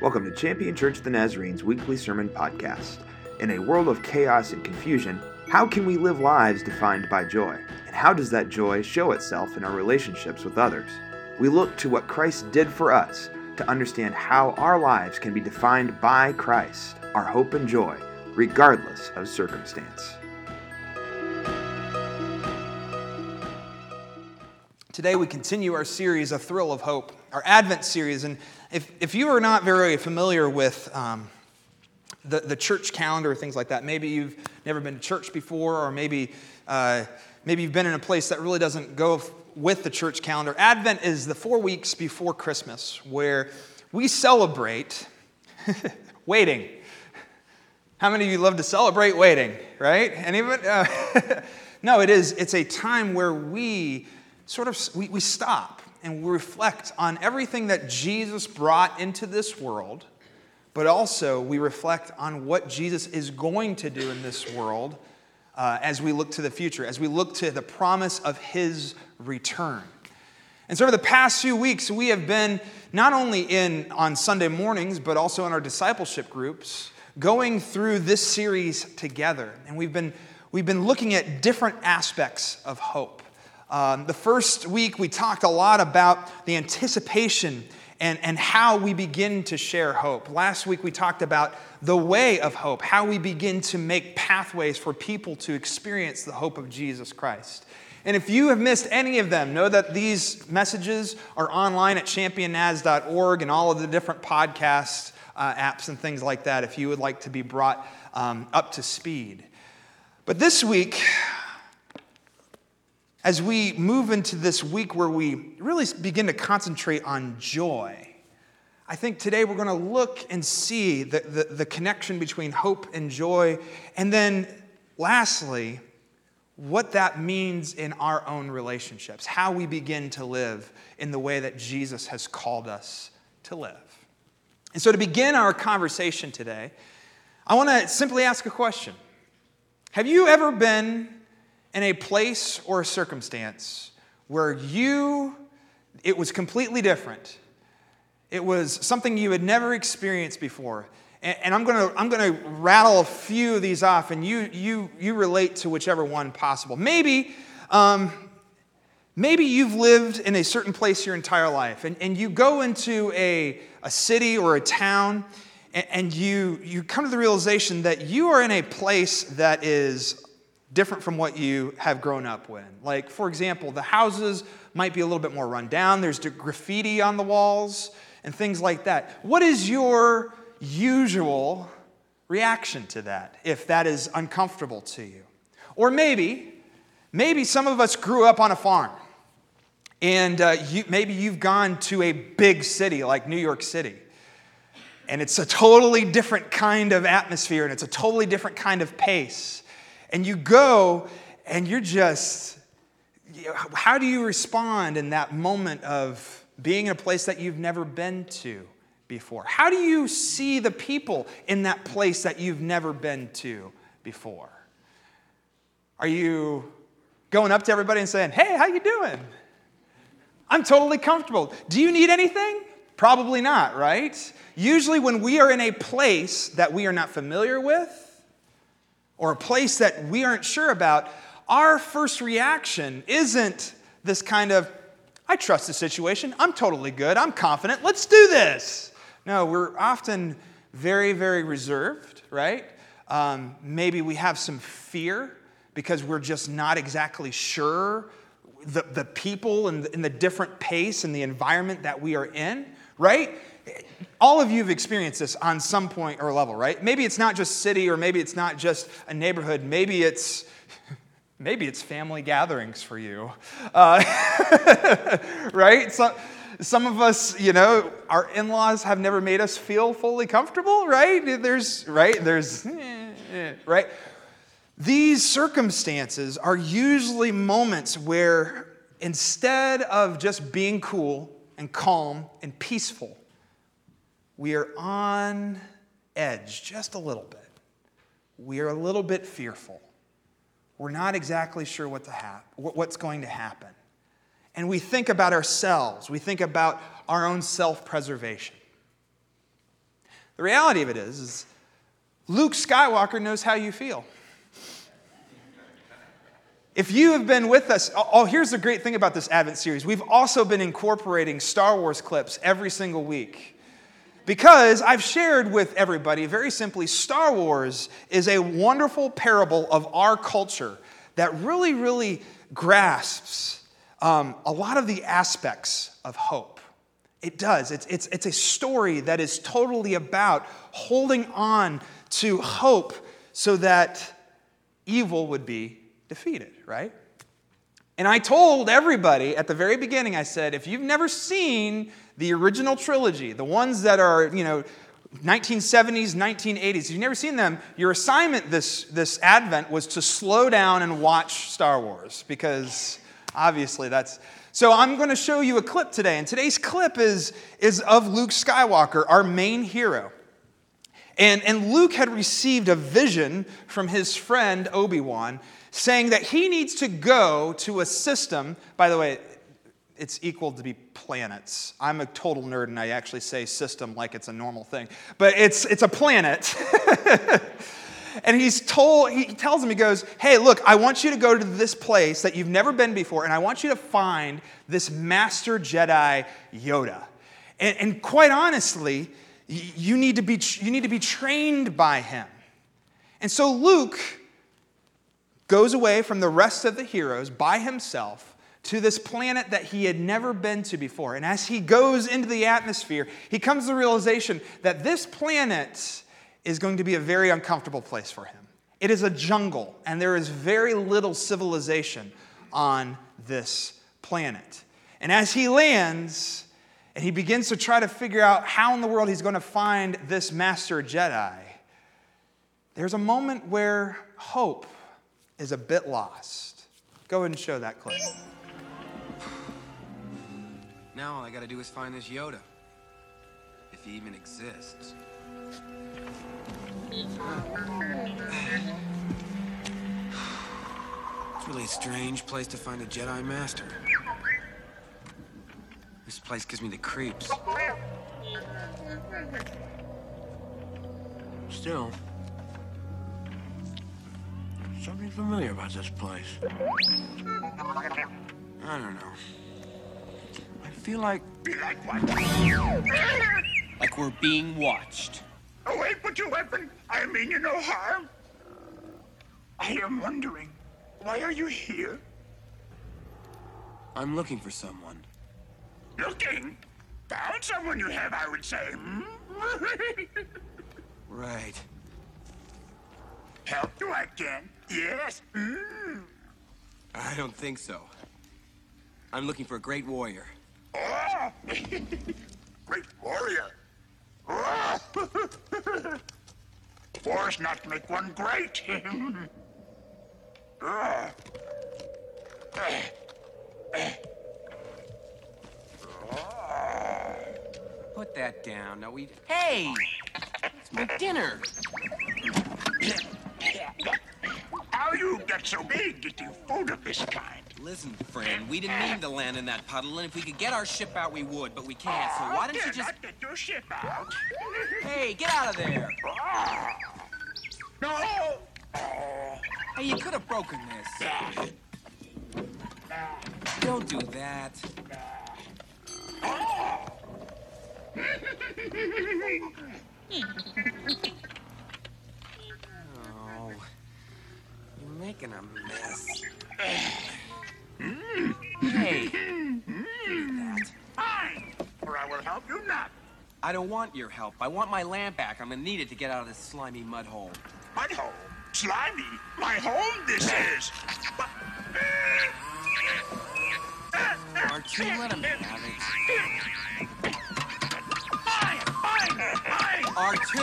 Welcome to Champion Church of the Nazarene's weekly sermon podcast. In a world of chaos and confusion, how can we live lives defined by joy? And how does that joy show itself in our relationships with others? We look to what Christ did for us to understand how our lives can be defined by Christ, our hope and joy, regardless of circumstance. Today we continue our series, A Thrill of Hope, our Advent series. And if, if you are not very familiar with um, the, the church calendar, or things like that, maybe you've never been to church before, or maybe, uh, maybe you've been in a place that really doesn't go with the church calendar. Advent is the four weeks before Christmas where we celebrate waiting. How many of you love to celebrate waiting, right? Anyone? Uh, no, it is. It's a time where we sort of we, we stop and we reflect on everything that Jesus brought into this world, but also we reflect on what Jesus is going to do in this world uh, as we look to the future, as we look to the promise of his return. And so, over the past few weeks, we have been not only in on Sunday mornings, but also in our discipleship groups, going through this series together. And we've been, we've been looking at different aspects of hope. Um, the first week, we talked a lot about the anticipation and, and how we begin to share hope. Last week, we talked about the way of hope, how we begin to make pathways for people to experience the hope of Jesus Christ. And if you have missed any of them, know that these messages are online at championnaz.org and all of the different podcast uh, apps and things like that if you would like to be brought um, up to speed. But this week, as we move into this week where we really begin to concentrate on joy, I think today we're going to look and see the, the, the, connection between hope and joy. And then, lastly, what that means in our own relationships, how we begin to live in the way that Jesus has called us to live. And so, to begin our conversation today, I want to simply ask a question Have you ever been in a place or a circumstance where you, it was completely different. It was something you had never experienced before. And, and I'm going to I'm gonna rattle a few of these off, and you, you, you relate to whichever one possible. Maybe, um, maybe you've lived in a certain place your entire life, and, and you go into a, a city or a town, and, and you, you come to the realization that you are in a place that is different from what you have grown up with. Like, for example, the houses might be a little bit more run down, there's graffiti on the walls, and things like that. What is your usual reaction to that if that is uncomfortable to you? Or maybe, maybe some of us grew up on a farm. And uh, you, maybe you've gone to a big city like New York City. And it's a totally different kind of atmosphere and it's a totally different kind of pace. And you go and you're just, how do you respond in that moment of being in a place that you've never been to before? How do you see the people in that place that you've never been to before? Are you going up to everybody and saying, "Hey, how you doing?" I'm totally comfortable. Do you need anything? Probably not, right? Usually when we are in a place that we are not familiar with, or a place that we aren't sure about, our first reaction isn't this kind of, I trust the situation, I'm totally good, I'm confident, let's do this. No, we're often very, very reserved, right? Um, maybe we have some fear because we're just not exactly sure the, the people and the, and the different pace and the environment that we are in, right? All of you have experienced this on some point or level, right? Maybe it's not just city or maybe it's not just a neighborhood. Maybe it's maybe it's family gatherings for you, uh, right? So, some of us, you know, our in-laws have never made us feel fully comfortable, right? There's right there's right. These circumstances are usually moments where instead of just being cool and calm and peaceful, we are on edge just a little bit. We are a little bit fearful. We're not exactly sure what to hap- what's going to happen. And we think about ourselves, we think about our own self preservation. The reality of it is, is Luke Skywalker knows how you feel. If you have been with us, oh, oh, here's the great thing about this Advent series. We've also been incorporating Star Wars clips every single week. Because I've shared with everybody very simply Star Wars is a wonderful parable of our culture that really, really grasps um, a lot of the aspects of hope. It does. It's, it's, it's a story that is totally about holding on to hope so that evil would be defeated, right? And I told everybody at the very beginning, I said, if you've never seen the original trilogy, the ones that are, you know, 1970s, 1980s, if you've never seen them, your assignment this, this Advent was to slow down and watch Star Wars because obviously that's. So I'm going to show you a clip today, and today's clip is, is of Luke Skywalker, our main hero. And, and Luke had received a vision from his friend Obi Wan saying that he needs to go to a system. By the way, it's equal to be planets. I'm a total nerd and I actually say system like it's a normal thing, but it's, it's a planet. and he's told, he tells him, he goes, Hey, look, I want you to go to this place that you've never been before, and I want you to find this master Jedi Yoda. And, and quite honestly, you need, to be, you need to be trained by him. And so Luke goes away from the rest of the heroes by himself to this planet that he had never been to before. And as he goes into the atmosphere, he comes to the realization that this planet is going to be a very uncomfortable place for him. It is a jungle, and there is very little civilization on this planet. And as he lands, and he begins to try to figure out how in the world he's going to find this master Jedi, there's a moment where hope is a bit lost. Go ahead and show that clip. Now all I gotta do is find this Yoda. If he even exists. It's really a strange place to find a Jedi Master. This place gives me the creeps. Still, Something familiar about this place. I don't know. I feel like... Like what? like we're being watched. Oh, wait, put your weapon. I mean you no harm. I am wondering, why are you here? I'm looking for someone. Looking? Found someone you have, I would say. Hmm? right. Help you again? Yes. Mm. I don't think so. I'm looking for a great warrior. Oh! great warrior. Oh! Wars not make one great. oh. down. Now we. Hey! It's my dinner. How you get so big getting food of this kind? Listen, friend, we didn't mean to land in that puddle, and if we could get our ship out, we would, but we can't, so why don't you just... get your ship out. Hey, get out of there! No! Hey, you could have broken this. Don't do that. Oh, making a mess. hey. that. Fine, or I will help you not. I don't want your help. I want my lamp back. I'm gonna need it to get out of this slimy mud hole. Mud hole? Slimy? My home this is. R2, let him have it. R2!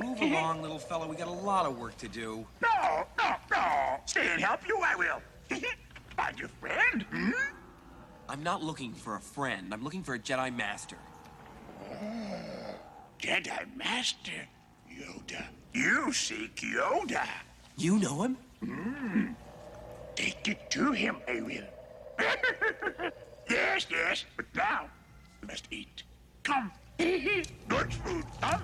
Move along, little fellow. We got a lot of work to do. No, no, no. Stay and help you, I will. Find your friend, hmm? I'm not looking for a friend. I'm looking for a Jedi Master. Oh, Jedi Master? Yoda. You seek Yoda. You know him? Hmm. Take it to him, I will. yes, yes, but now, Best eat. Come. Good food. Come.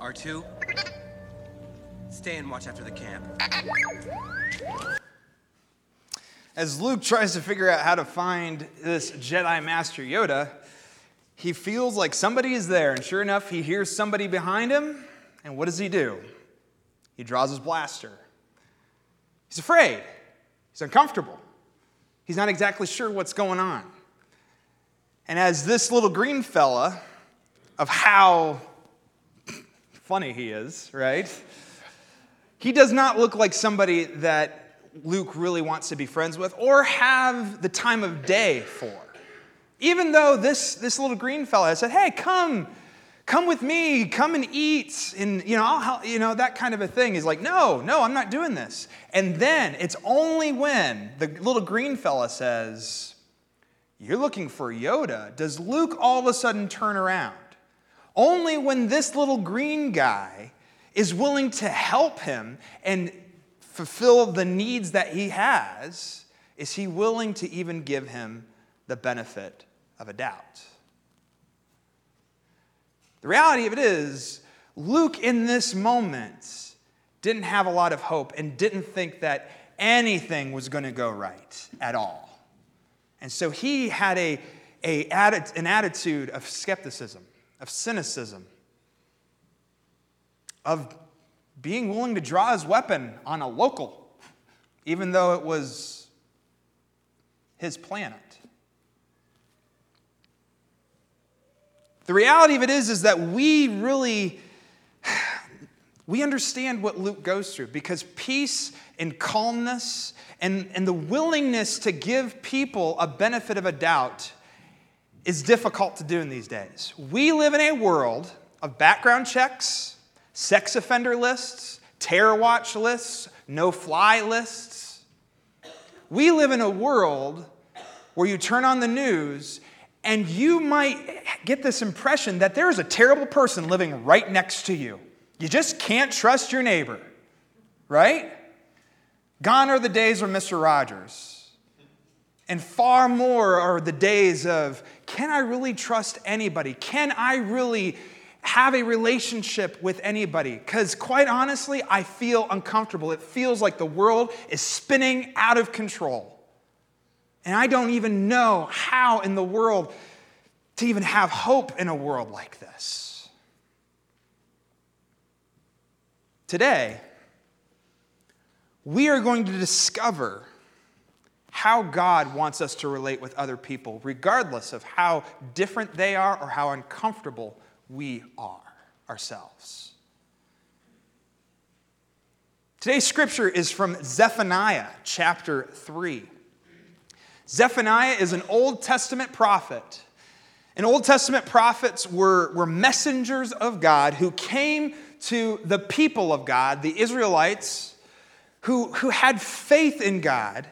R2, stay and watch after the camp. As Luke tries to figure out how to find this Jedi Master Yoda, he feels like somebody is there, and sure enough, he hears somebody behind him. And what does he do? He draws his blaster. He's afraid, he's uncomfortable, he's not exactly sure what's going on. And as this little green fella, of how funny he is, right? He does not look like somebody that Luke really wants to be friends with or have the time of day for. Even though this, this little green fella said, hey, come, come with me, come and eat, and you know, I'll help, you know, that kind of a thing. He's like, no, no, I'm not doing this. And then it's only when the little green fella says, You're looking for Yoda, does Luke all of a sudden turn around. Only when this little green guy is willing to help him and fulfill the needs that he has is he willing to even give him the benefit of a doubt. The reality of it is, Luke in this moment didn't have a lot of hope and didn't think that anything was going to go right at all. And so he had a, a, an attitude of skepticism of cynicism, of being willing to draw his weapon on a local, even though it was his planet. The reality of it is, is that we really we understand what Luke goes through because peace and calmness and, and the willingness to give people a benefit of a doubt is difficult to do in these days. We live in a world of background checks, sex offender lists, terror watch lists, no fly lists. We live in a world where you turn on the news and you might get this impression that there is a terrible person living right next to you. You just can't trust your neighbor, right? Gone are the days of Mr. Rogers. And far more are the days of can I really trust anybody? Can I really have a relationship with anybody? Because quite honestly, I feel uncomfortable. It feels like the world is spinning out of control. And I don't even know how in the world to even have hope in a world like this. Today, we are going to discover how God wants us to relate with other people, regardless of how different they are or how uncomfortable we are ourselves. Today's scripture is from Zephaniah chapter 3. Zephaniah is an Old Testament prophet. And Old Testament prophets were, were messengers of God who came to the people of God, the Israelites, who, who had faith in God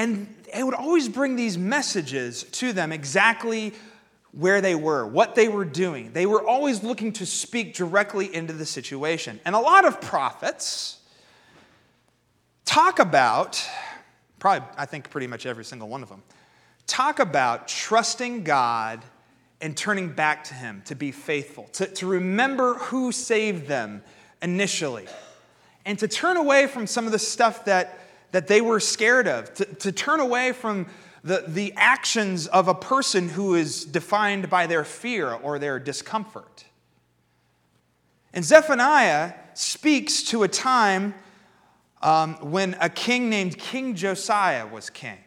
and it would always bring these messages to them exactly where they were, what they were doing. They were always looking to speak directly into the situation. And a lot of prophets talk about, probably, I think pretty much every single one of them, talk about trusting God and turning back to Him to be faithful, to, to remember who saved them initially, and to turn away from some of the stuff that that they were scared of, to, to turn away from the, the actions of a person who is defined by their fear or their discomfort. And Zephaniah speaks to a time um, when a king named King Josiah was king.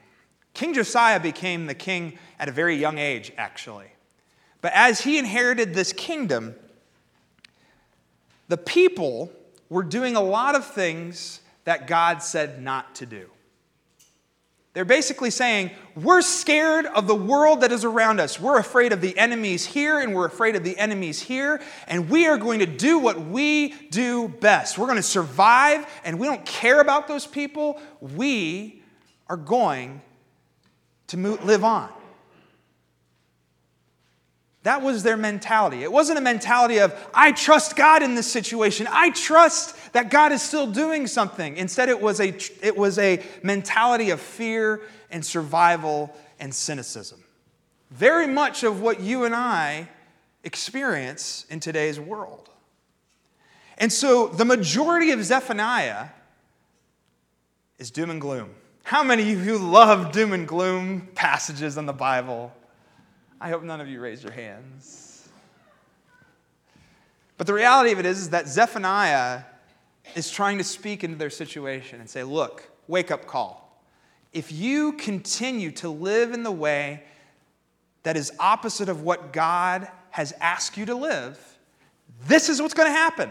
King Josiah became the king at a very young age, actually. But as he inherited this kingdom, the people were doing a lot of things that God said not to do. They're basically saying, We're scared of the world that is around us. We're afraid of the enemies here, and we're afraid of the enemies here, and we are going to do what we do best. We're going to survive, and we don't care about those people. We are going to live on. That was their mentality. It wasn't a mentality of, I trust God in this situation. I trust that God is still doing something. Instead, it was a, it was a mentality of fear and survival and cynicism. Very much of what you and I experience in today's world. And so the majority of Zephaniah is doom and gloom. How many of you love doom and gloom passages in the Bible? I hope none of you raised your hands. But the reality of it is, is that Zephaniah is trying to speak into their situation and say, look, wake up call. If you continue to live in the way that is opposite of what God has asked you to live, this is what's going to happen.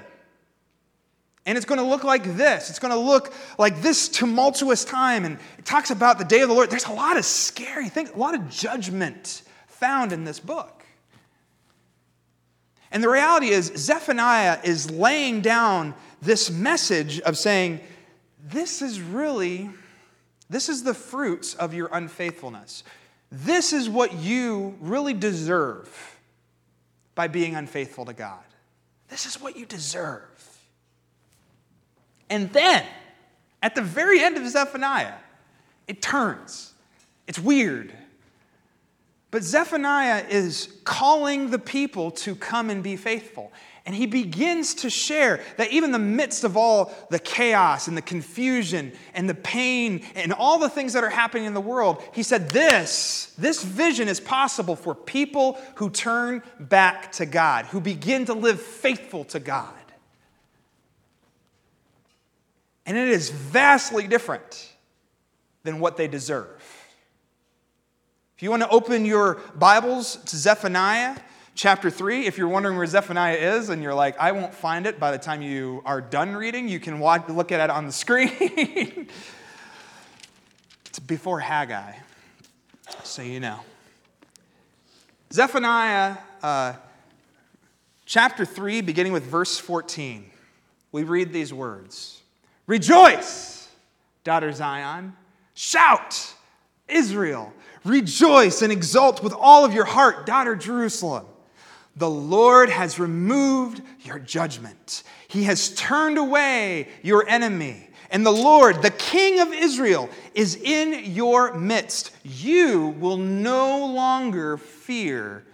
And it's going to look like this. It's going to look like this tumultuous time. And it talks about the day of the Lord. There's a lot of scary things, a lot of judgment found in this book. And the reality is, Zephaniah is laying down this message of saying, this is really, this is the fruits of your unfaithfulness. This is what you really deserve by being unfaithful to God. This is what you deserve. And then, at the very end of Zephaniah, it turns. It's weird. But Zephaniah is calling the people to come and be faithful. And he begins to share that even in the midst of all the chaos and the confusion and the pain and all the things that are happening in the world, he said, This, this vision is possible for people who turn back to God, who begin to live faithful to God. And it is vastly different than what they deserve. If you want to open your Bibles to Zephaniah chapter 3, if you're wondering where Zephaniah is and you're like, I won't find it by the time you are done reading, you can watch, look at it on the screen. it's before Haggai, so you know. Zephaniah uh, chapter 3, beginning with verse 14, we read these words. Rejoice, daughter Zion. Shout, Israel. Rejoice and exult with all of your heart, daughter Jerusalem. The Lord has removed your judgment. He has turned away your enemy. And the Lord, the King of Israel, is in your midst. You will no longer fear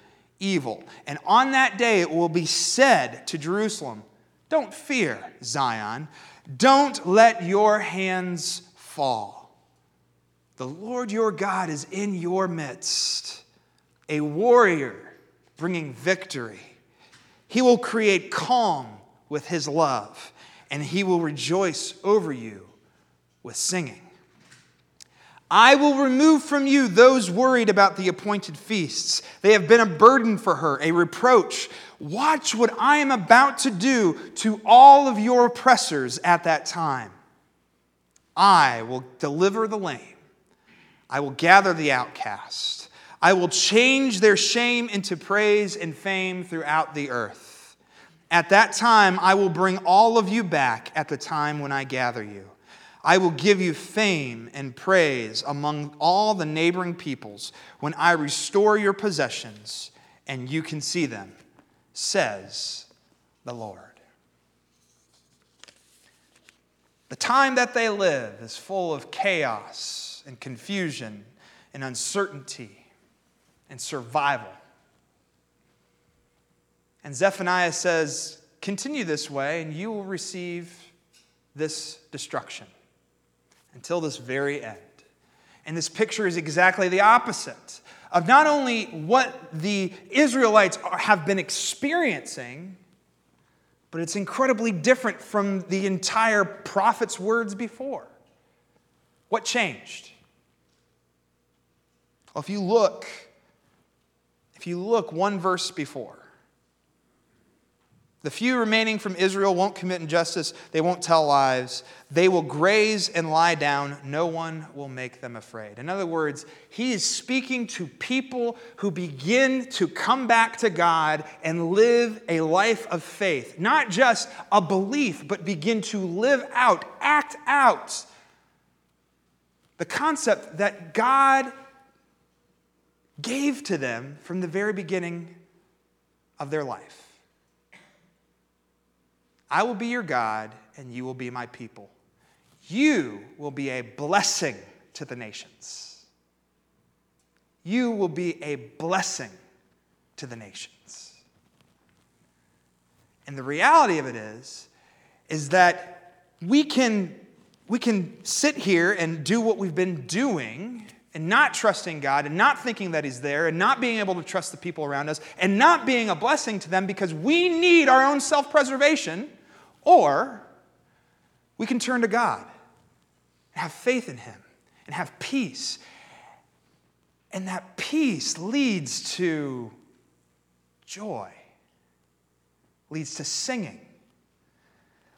evil. And on that day it will be said to Jerusalem, Don't fear, Zion. Don't let your hands fall. The Lord your God is in your midst, a warrior bringing victory. He will create calm with his love, and he will rejoice over you with singing. I will remove from you those worried about the appointed feasts. They have been a burden for her, a reproach. Watch what I am about to do to all of your oppressors at that time. I will deliver the lame, I will gather the outcast, I will change their shame into praise and fame throughout the earth. At that time, I will bring all of you back at the time when I gather you. I will give you fame and praise among all the neighboring peoples when I restore your possessions and you can see them, says the Lord. The time that they live is full of chaos and confusion and uncertainty and survival. And Zephaniah says, Continue this way, and you will receive this destruction until this very end. And this picture is exactly the opposite of not only what the Israelites have been experiencing, but it's incredibly different from the entire prophet's words before. What changed? Well, if you look, if you look one verse before, the few remaining from Israel won't commit injustice, they won't tell lies, they will graze and lie down, no one will make them afraid. In other words, he is speaking to people who begin to come back to God and live a life of faith, not just a belief, but begin to live out, act out the concept that God gave to them from the very beginning of their life. I will be your God, and you will be my people. You will be a blessing to the nations. You will be a blessing to the nations. And the reality of it is, is that we can, we can sit here and do what we've been doing and not trusting God and not thinking that He's there and not being able to trust the people around us and not being a blessing to them because we need our own self preservation, or we can turn to God and have faith in Him and have peace. And that peace leads to joy, leads to singing,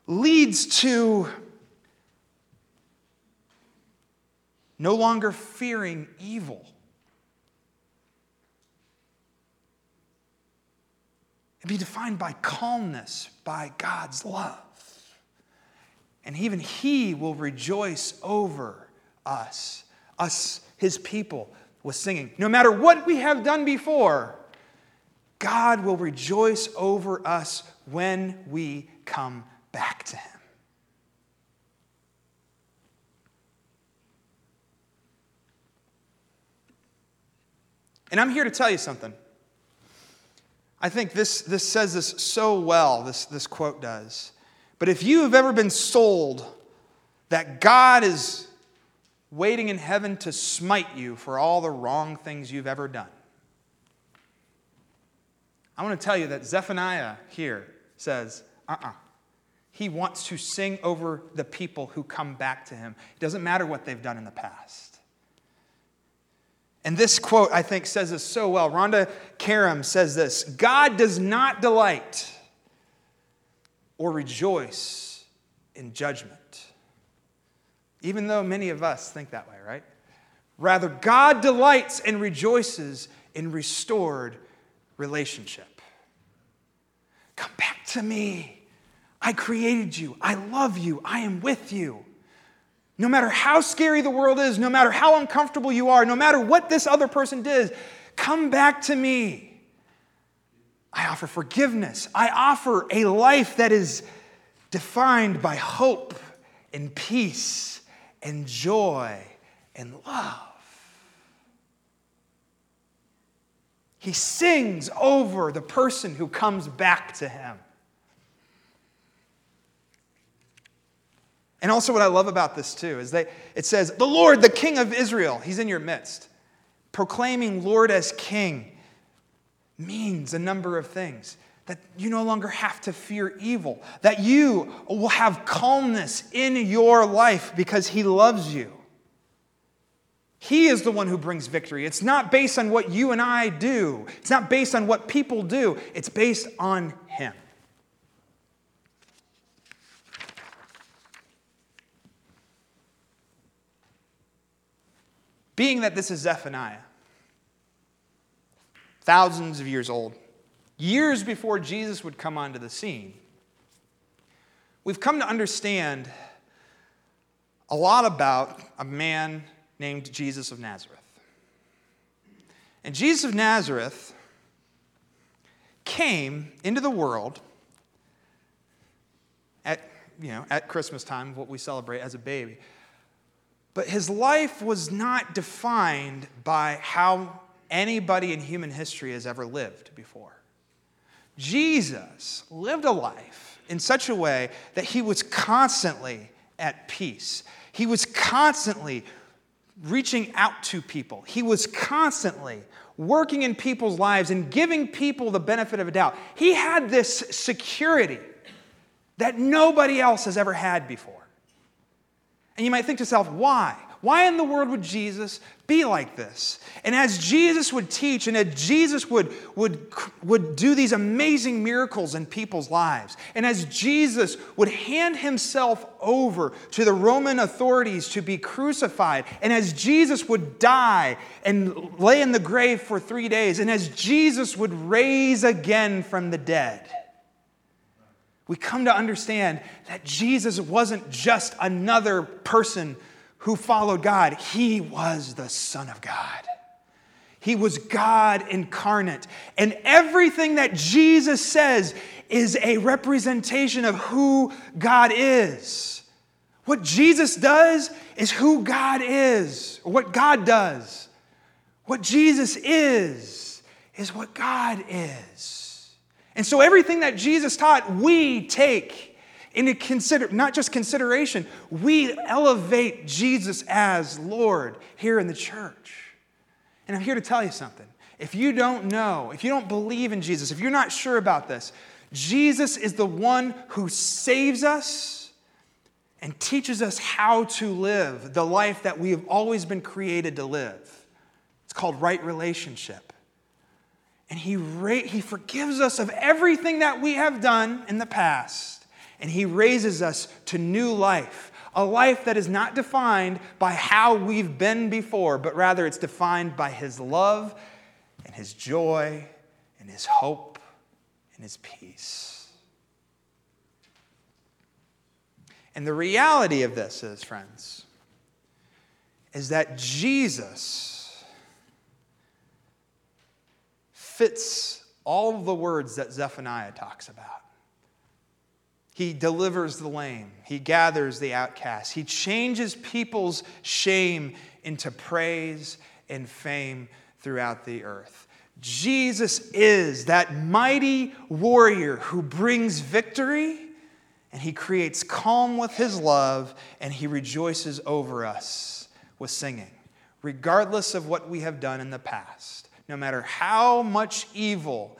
leads to no longer fearing evil. And be defined by calmness, by God's love. And even He will rejoice over us, us, His people, with singing. No matter what we have done before, God will rejoice over us when we come back to Him. And I'm here to tell you something. I think this, this says this so well, this, this quote does. But if you have ever been sold that God is waiting in heaven to smite you for all the wrong things you've ever done, I want to tell you that Zephaniah here says, uh uh-uh. uh He wants to sing over the people who come back to him. It doesn't matter what they've done in the past. And this quote, I think, says this so well. Rhonda Karam says this God does not delight or rejoice in judgment, even though many of us think that way, right? Rather, God delights and rejoices in restored relationship. Come back to me. I created you. I love you. I am with you. No matter how scary the world is, no matter how uncomfortable you are, no matter what this other person did, come back to me. I offer forgiveness. I offer a life that is defined by hope and peace and joy and love. He sings over the person who comes back to him. And also, what I love about this too is that it says, The Lord, the King of Israel, He's in your midst. Proclaiming Lord as King means a number of things. That you no longer have to fear evil, that you will have calmness in your life because He loves you. He is the one who brings victory. It's not based on what you and I do, it's not based on what people do, it's based on Him. Being that this is Zephaniah, thousands of years old, years before Jesus would come onto the scene, we've come to understand a lot about a man named Jesus of Nazareth. And Jesus of Nazareth came into the world at, you know, at Christmas time, what we celebrate as a baby. But his life was not defined by how anybody in human history has ever lived before. Jesus lived a life in such a way that he was constantly at peace. He was constantly reaching out to people. He was constantly working in people's lives and giving people the benefit of a doubt. He had this security that nobody else has ever had before. And you might think to yourself, why? Why in the world would Jesus be like this? And as Jesus would teach and as Jesus would, would, would do these amazing miracles in people's lives, and as Jesus would hand himself over to the Roman authorities to be crucified, and as Jesus would die and lay in the grave for three days, and as Jesus would raise again from the dead, we come to understand that Jesus wasn't just another person who followed God, he was the Son of God. He was God incarnate. And everything that Jesus says is a representation of who God is. What Jesus does is who God is, or what God does. What Jesus is, is what God is. And so everything that Jesus taught, we take into consider not just consideration, we elevate Jesus as Lord here in the church. And I'm here to tell you something. If you don't know, if you don't believe in Jesus, if you're not sure about this, Jesus is the one who saves us and teaches us how to live the life that we have always been created to live. It's called right relationship. And he, ra- he forgives us of everything that we have done in the past, and He raises us to new life. A life that is not defined by how we've been before, but rather it's defined by His love and His joy and His hope and His peace. And the reality of this is, friends, is that Jesus fits all the words that Zephaniah talks about. He delivers the lame. He gathers the outcast. He changes people's shame into praise and fame throughout the earth. Jesus is that mighty warrior who brings victory and he creates calm with his love and he rejoices over us with singing, regardless of what we have done in the past no matter how much evil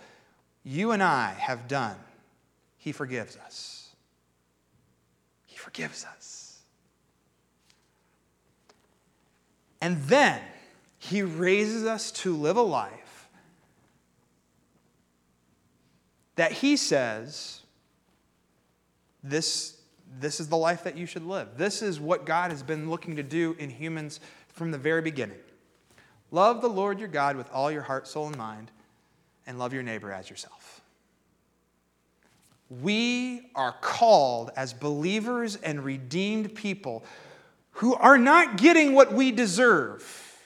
you and I have done, He forgives us. He forgives us. And then He raises us to live a life that He says, this, this is the life that you should live. This is what God has been looking to do in humans from the very beginning. Love the Lord your God with all your heart, soul, and mind, and love your neighbor as yourself. We are called as believers and redeemed people who are not getting what we deserve.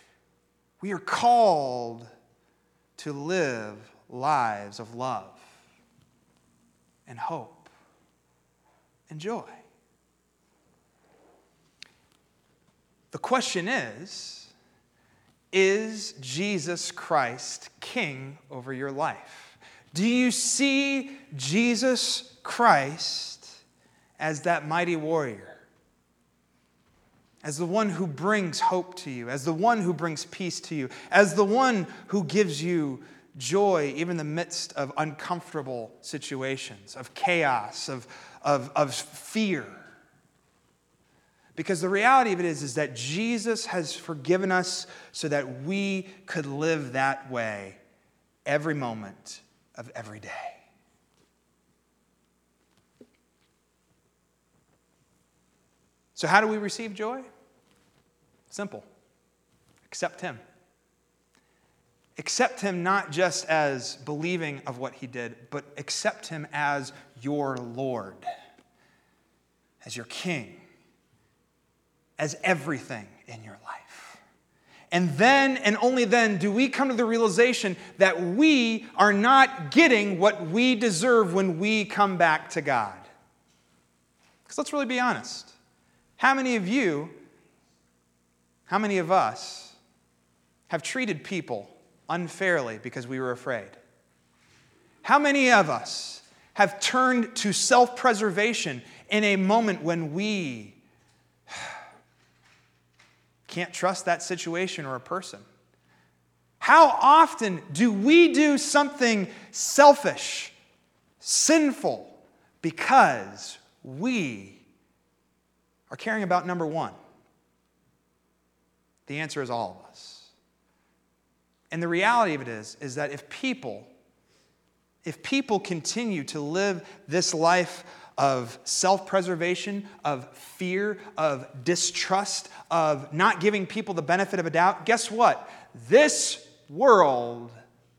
We are called to live lives of love and hope and joy. The question is, is Jesus Christ king over your life? Do you see Jesus Christ as that mighty warrior? As the one who brings hope to you, as the one who brings peace to you, as the one who gives you joy even in the midst of uncomfortable situations, of chaos, of, of, of fear. Because the reality of it is, is that Jesus has forgiven us so that we could live that way every moment of every day. So, how do we receive joy? Simple accept Him. Accept Him not just as believing of what He did, but accept Him as your Lord, as your King as everything in your life. And then and only then do we come to the realization that we are not getting what we deserve when we come back to God. Because let's really be honest. How many of you, how many of us have treated people unfairly because we were afraid? How many of us have turned to self preservation in a moment when we can't trust that situation or a person. How often do we do something selfish, sinful, because we are caring about number one? The answer is all of us. And the reality of it is, is that if people, if people continue to live this life of self preservation, of fear, of distrust, of not giving people the benefit of a doubt, guess what? This world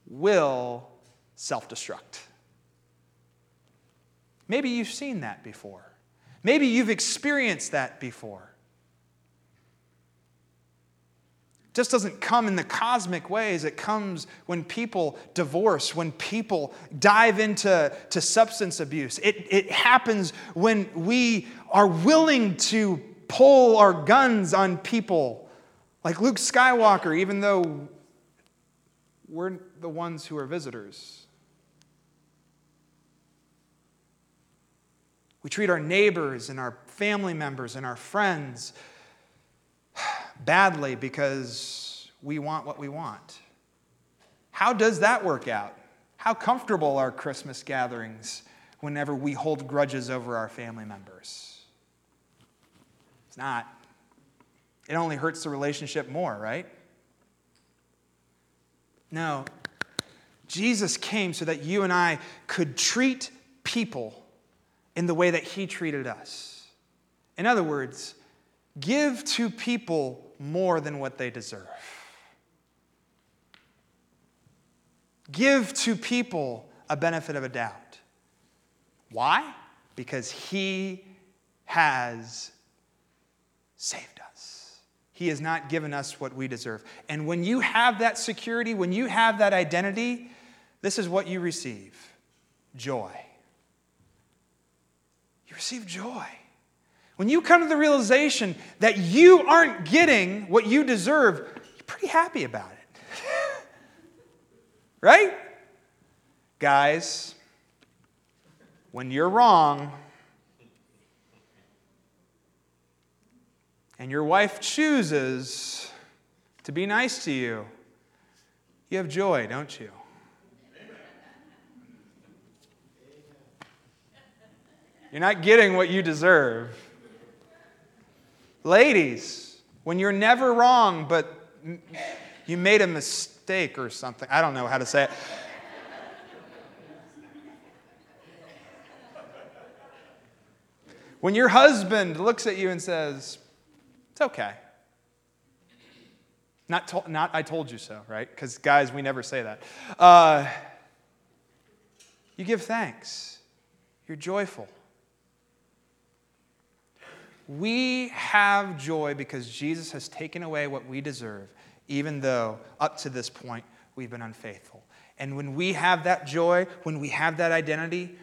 will self destruct. Maybe you've seen that before. Maybe you've experienced that before. Just doesn't come in the cosmic ways. It comes when people divorce, when people dive into to substance abuse. It, it happens when we are willing to pull our guns on people, like Luke Skywalker, even though we're the ones who are visitors. We treat our neighbors and our family members and our friends badly because we want what we want. How does that work out? How comfortable are Christmas gatherings whenever we hold grudges over our family members? It's not. It only hurts the relationship more, right? No. Jesus came so that you and I could treat people in the way that he treated us. In other words, give to people more than what they deserve. Give to people a benefit of a doubt. Why? Because He has saved us. He has not given us what we deserve. And when you have that security, when you have that identity, this is what you receive joy. You receive joy. When you come to the realization that you aren't getting what you deserve, you're pretty happy about it. right? Guys, when you're wrong and your wife chooses to be nice to you, you have joy, don't you? You're not getting what you deserve. Ladies, when you're never wrong, but you made a mistake or something, I don't know how to say it. When your husband looks at you and says, It's okay. Not, to, not I told you so, right? Because guys, we never say that. Uh, you give thanks, you're joyful. We have joy because Jesus has taken away what we deserve, even though up to this point we've been unfaithful. And when we have that joy, when we have that identity,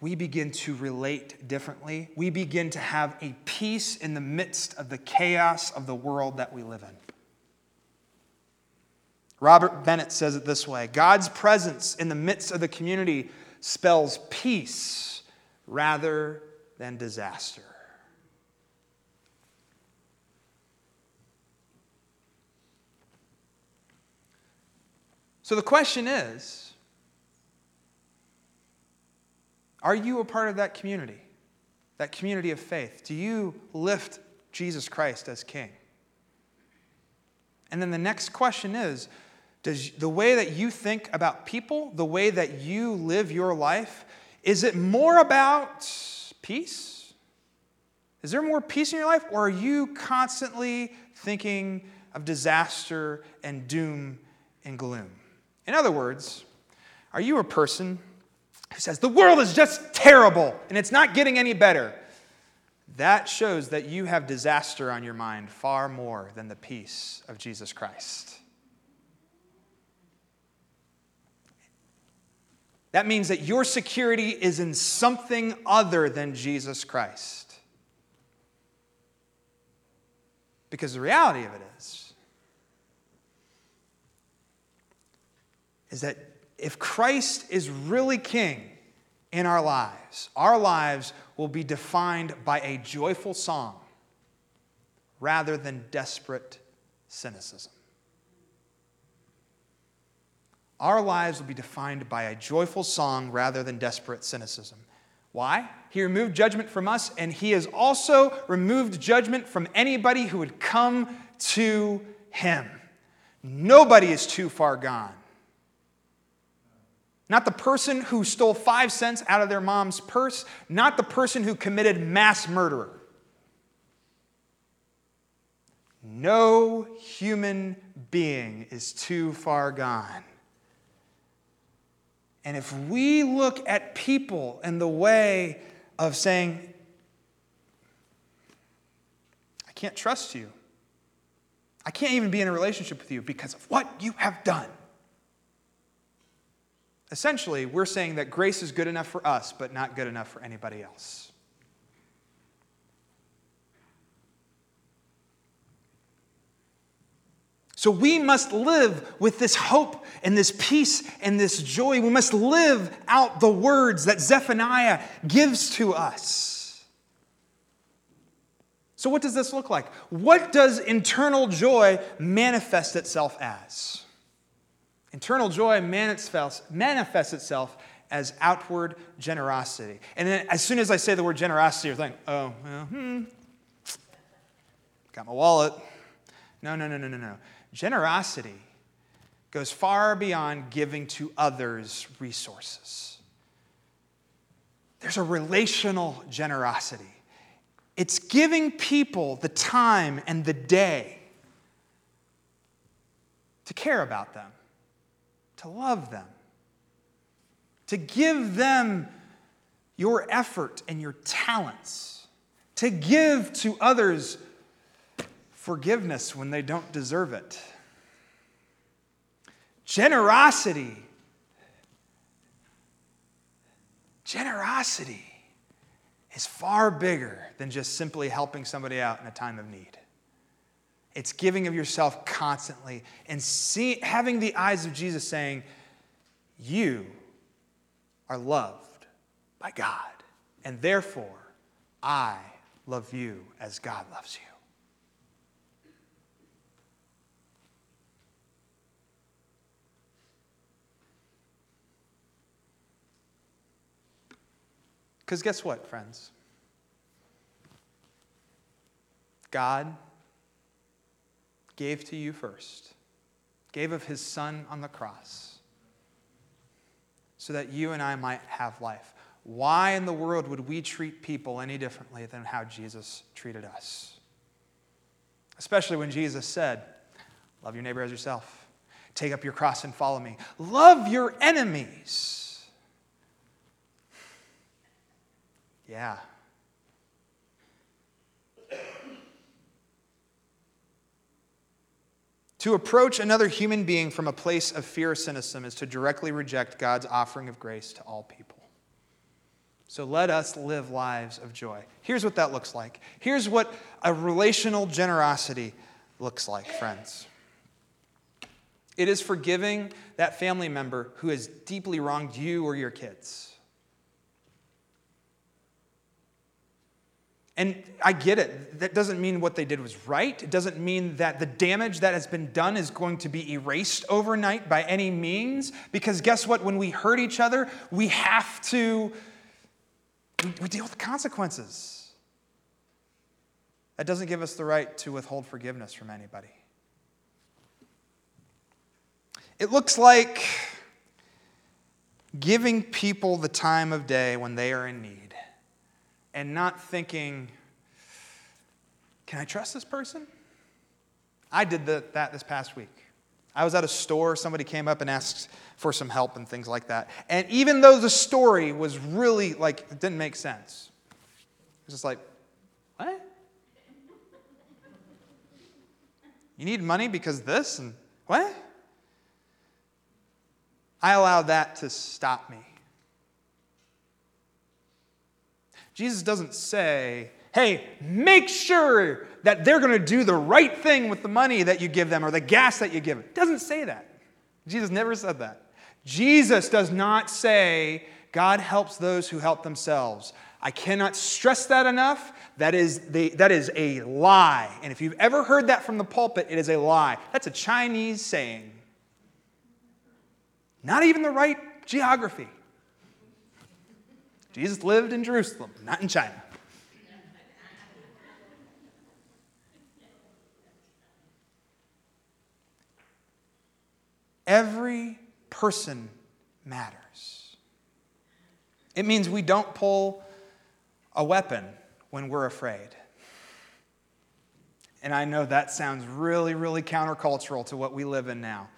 we begin to relate differently. We begin to have a peace in the midst of the chaos of the world that we live in. Robert Bennett says it this way God's presence in the midst of the community spells peace rather than disaster. So the question is Are you a part of that community, that community of faith? Do you lift Jesus Christ as King? And then the next question is Does the way that you think about people, the way that you live your life, is it more about peace? Is there more peace in your life? Or are you constantly thinking of disaster and doom and gloom? In other words, are you a person who says, the world is just terrible and it's not getting any better? That shows that you have disaster on your mind far more than the peace of Jesus Christ. That means that your security is in something other than Jesus Christ. Because the reality of it is, is that if Christ is really king in our lives, our lives will be defined by a joyful song rather than desperate cynicism. Our lives will be defined by a joyful song rather than desperate cynicism. Why? He removed judgment from us, and He has also removed judgment from anybody who would come to Him. Nobody is too far gone. Not the person who stole five cents out of their mom's purse, not the person who committed mass murder. No human being is too far gone. And if we look at people in the way of saying, I can't trust you, I can't even be in a relationship with you because of what you have done. Essentially, we're saying that grace is good enough for us, but not good enough for anybody else. So we must live with this hope and this peace and this joy. We must live out the words that Zephaniah gives to us. So, what does this look like? What does internal joy manifest itself as? Internal joy manifests, itself as outward generosity. And then, as soon as I say the word generosity, you're thinking, oh, well, hmm, got my wallet. No, no, no, no, no, no. Generosity goes far beyond giving to others resources. There's a relational generosity. It's giving people the time and the day to care about them, to love them, to give them your effort and your talents, to give to others forgiveness when they don't deserve it. Generosity. Generosity is far bigger than just simply helping somebody out in a time of need. It's giving of yourself constantly and see, having the eyes of Jesus saying, You are loved by God, and therefore I love you as God loves you. Because guess what, friends? God gave to you first, gave of his Son on the cross, so that you and I might have life. Why in the world would we treat people any differently than how Jesus treated us? Especially when Jesus said, Love your neighbor as yourself. Take up your cross and follow me. Love your enemies. Yeah. To approach another human being from a place of fear or cynicism is to directly reject God's offering of grace to all people. So let us live lives of joy. Here's what that looks like. Here's what a relational generosity looks like, friends. It is forgiving that family member who has deeply wronged you or your kids. And I get it. That doesn't mean what they did was right. It doesn't mean that the damage that has been done is going to be erased overnight by any means. Because guess what? When we hurt each other, we have to, we, deal with the consequences. That doesn't give us the right to withhold forgiveness from anybody. It looks like giving people the time of day when they are in need and not thinking, can I trust this person? I did the, that this past week. I was at a store, somebody came up and asked for some help and things like that. And even though the story was really like, it didn't make sense, it was just like, what? You need money because this and what? I allowed that to stop me. Jesus doesn't say, hey, make sure that they're going to do the right thing with the money that you give them or the gas that you give them. doesn't say that. Jesus never said that. Jesus does not say, God helps those who help themselves. I cannot stress that enough. That is, the, that is a lie. And if you've ever heard that from the pulpit, it is a lie. That's a Chinese saying. Not even the right geography. Jesus lived in Jerusalem, not in China. Every person matters. It means we don't pull a weapon when we're afraid. And I know that sounds really, really countercultural to what we live in now.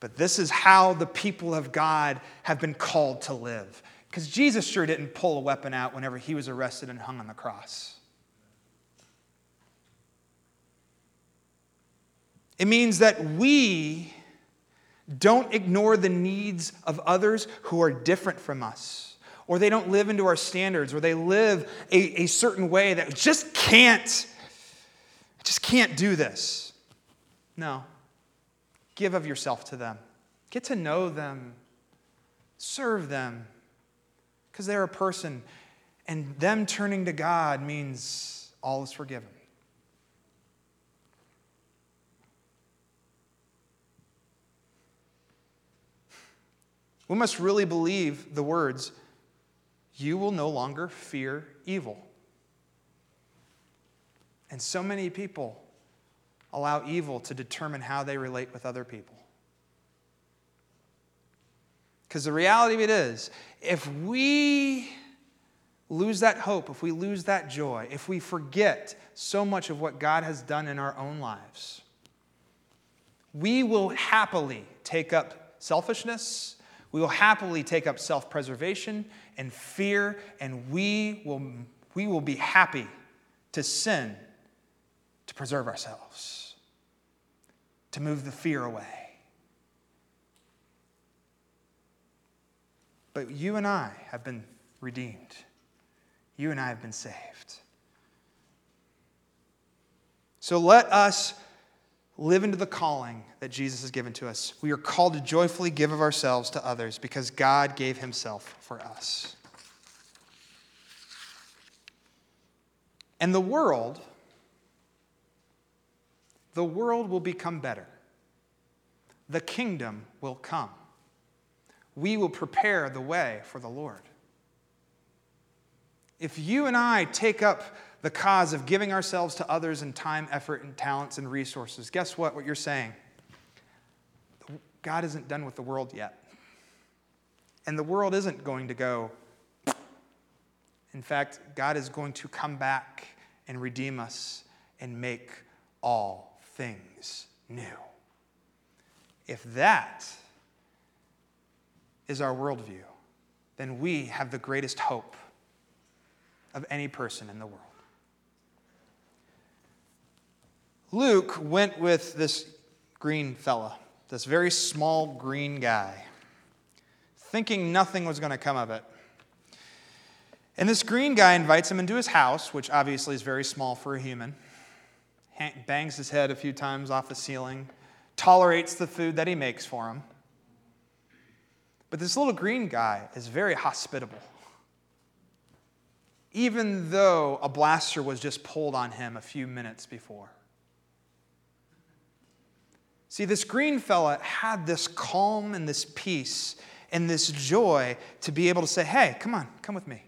But this is how the people of God have been called to live. Because Jesus sure didn't pull a weapon out whenever he was arrested and hung on the cross. It means that we don't ignore the needs of others who are different from us, or they don't live into our standards, or they live a, a certain way that just can't, just can't do this. No. Give of yourself to them. Get to know them. Serve them. Because they're a person. And them turning to God means all is forgiven. We must really believe the words, You will no longer fear evil. And so many people allow evil to determine how they relate with other people. Because the reality of it is, if we lose that hope, if we lose that joy, if we forget so much of what God has done in our own lives, we will happily take up selfishness, we will happily take up self preservation and fear, and we will, we will be happy to sin to preserve ourselves, to move the fear away. But you and I have been redeemed. You and I have been saved. So let us live into the calling that Jesus has given to us. We are called to joyfully give of ourselves to others because God gave himself for us. And the world, the world will become better. The kingdom will come. We will prepare the way for the Lord. If you and I take up the cause of giving ourselves to others in time, effort, and talents and resources, guess what? What you're saying? God isn't done with the world yet. And the world isn't going to go. In fact, God is going to come back and redeem us and make all things new. If that is our worldview, then we have the greatest hope of any person in the world. Luke went with this green fella, this very small green guy, thinking nothing was going to come of it. And this green guy invites him into his house, which obviously is very small for a human, bangs his head a few times off the ceiling, tolerates the food that he makes for him. But this little green guy is very hospitable. Even though a blaster was just pulled on him a few minutes before. See, this green fella had this calm and this peace and this joy to be able to say, hey, come on, come with me.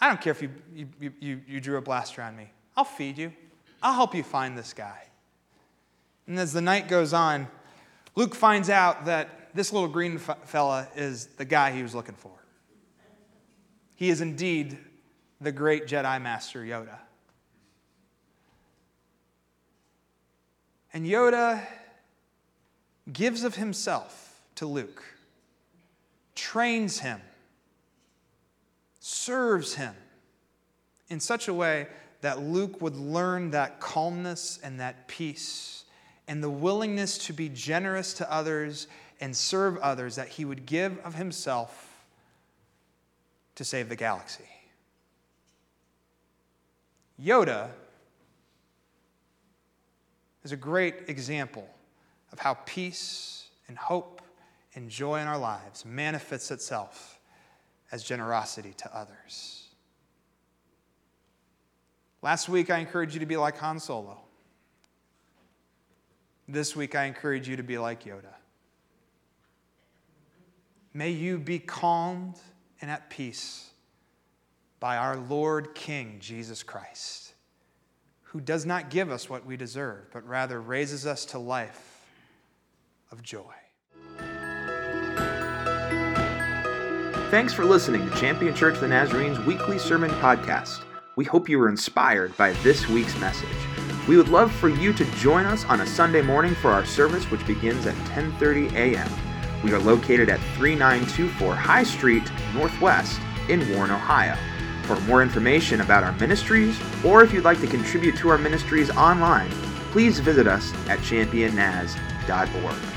I don't care if you, you, you, you drew a blaster on me. I'll feed you. I'll help you find this guy. And as the night goes on, Luke finds out that this little green fella is the guy he was looking for. He is indeed the great Jedi Master Yoda. And Yoda gives of himself to Luke, trains him, serves him in such a way that Luke would learn that calmness and that peace and the willingness to be generous to others and serve others, that he would give of himself to save the galaxy. Yoda is a great example of how peace and hope and joy in our lives manifests itself as generosity to others. Last week, I encouraged you to be like Han Solo. This week, I encourage you to be like Yoda. May you be calmed and at peace by our Lord King, Jesus Christ who does not give us what we deserve, but rather raises us to life of joy. Thanks for listening to Champion Church of the Nazarene's weekly sermon podcast. We hope you were inspired by this week's message. We would love for you to join us on a Sunday morning for our service, which begins at 10:30 a.m. We are located at 3924 High Street Northwest in Warren, Ohio. For more information about our ministries, or if you'd like to contribute to our ministries online, please visit us at championnaz.org.